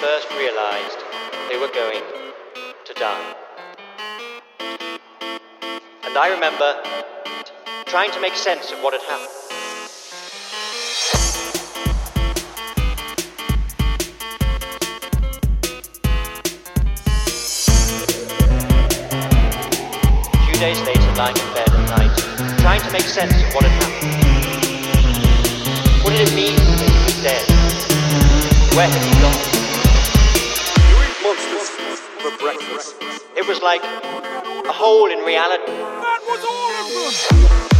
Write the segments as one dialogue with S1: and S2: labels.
S1: first realized they were going to die. And I remember trying to make sense of what had happened. A few days later, lying in bed at night, trying to make sense of what had happened. What did it mean Where had gone?
S2: You eat monsters for breakfast.
S1: It was like a hole in reality.
S2: That was all of them.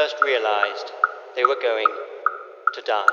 S1: First realized they were going to die?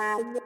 S3: mamá.